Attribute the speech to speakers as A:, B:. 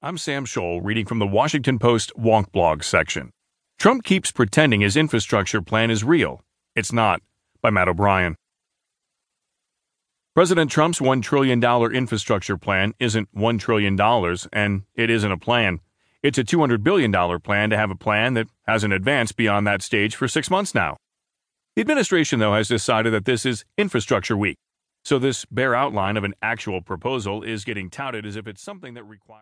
A: I'm Sam Scholl, reading from the Washington Post Wonkblog section. Trump keeps pretending his infrastructure plan is real. It's not. By Matt O'Brien. President Trump's $1 trillion infrastructure plan isn't $1 trillion, and it isn't a plan. It's a $200 billion plan to have a plan that hasn't advanced beyond that stage for six months now. The administration, though, has decided that this is Infrastructure Week. So this bare outline of an actual proposal is getting touted as if it's something that requires.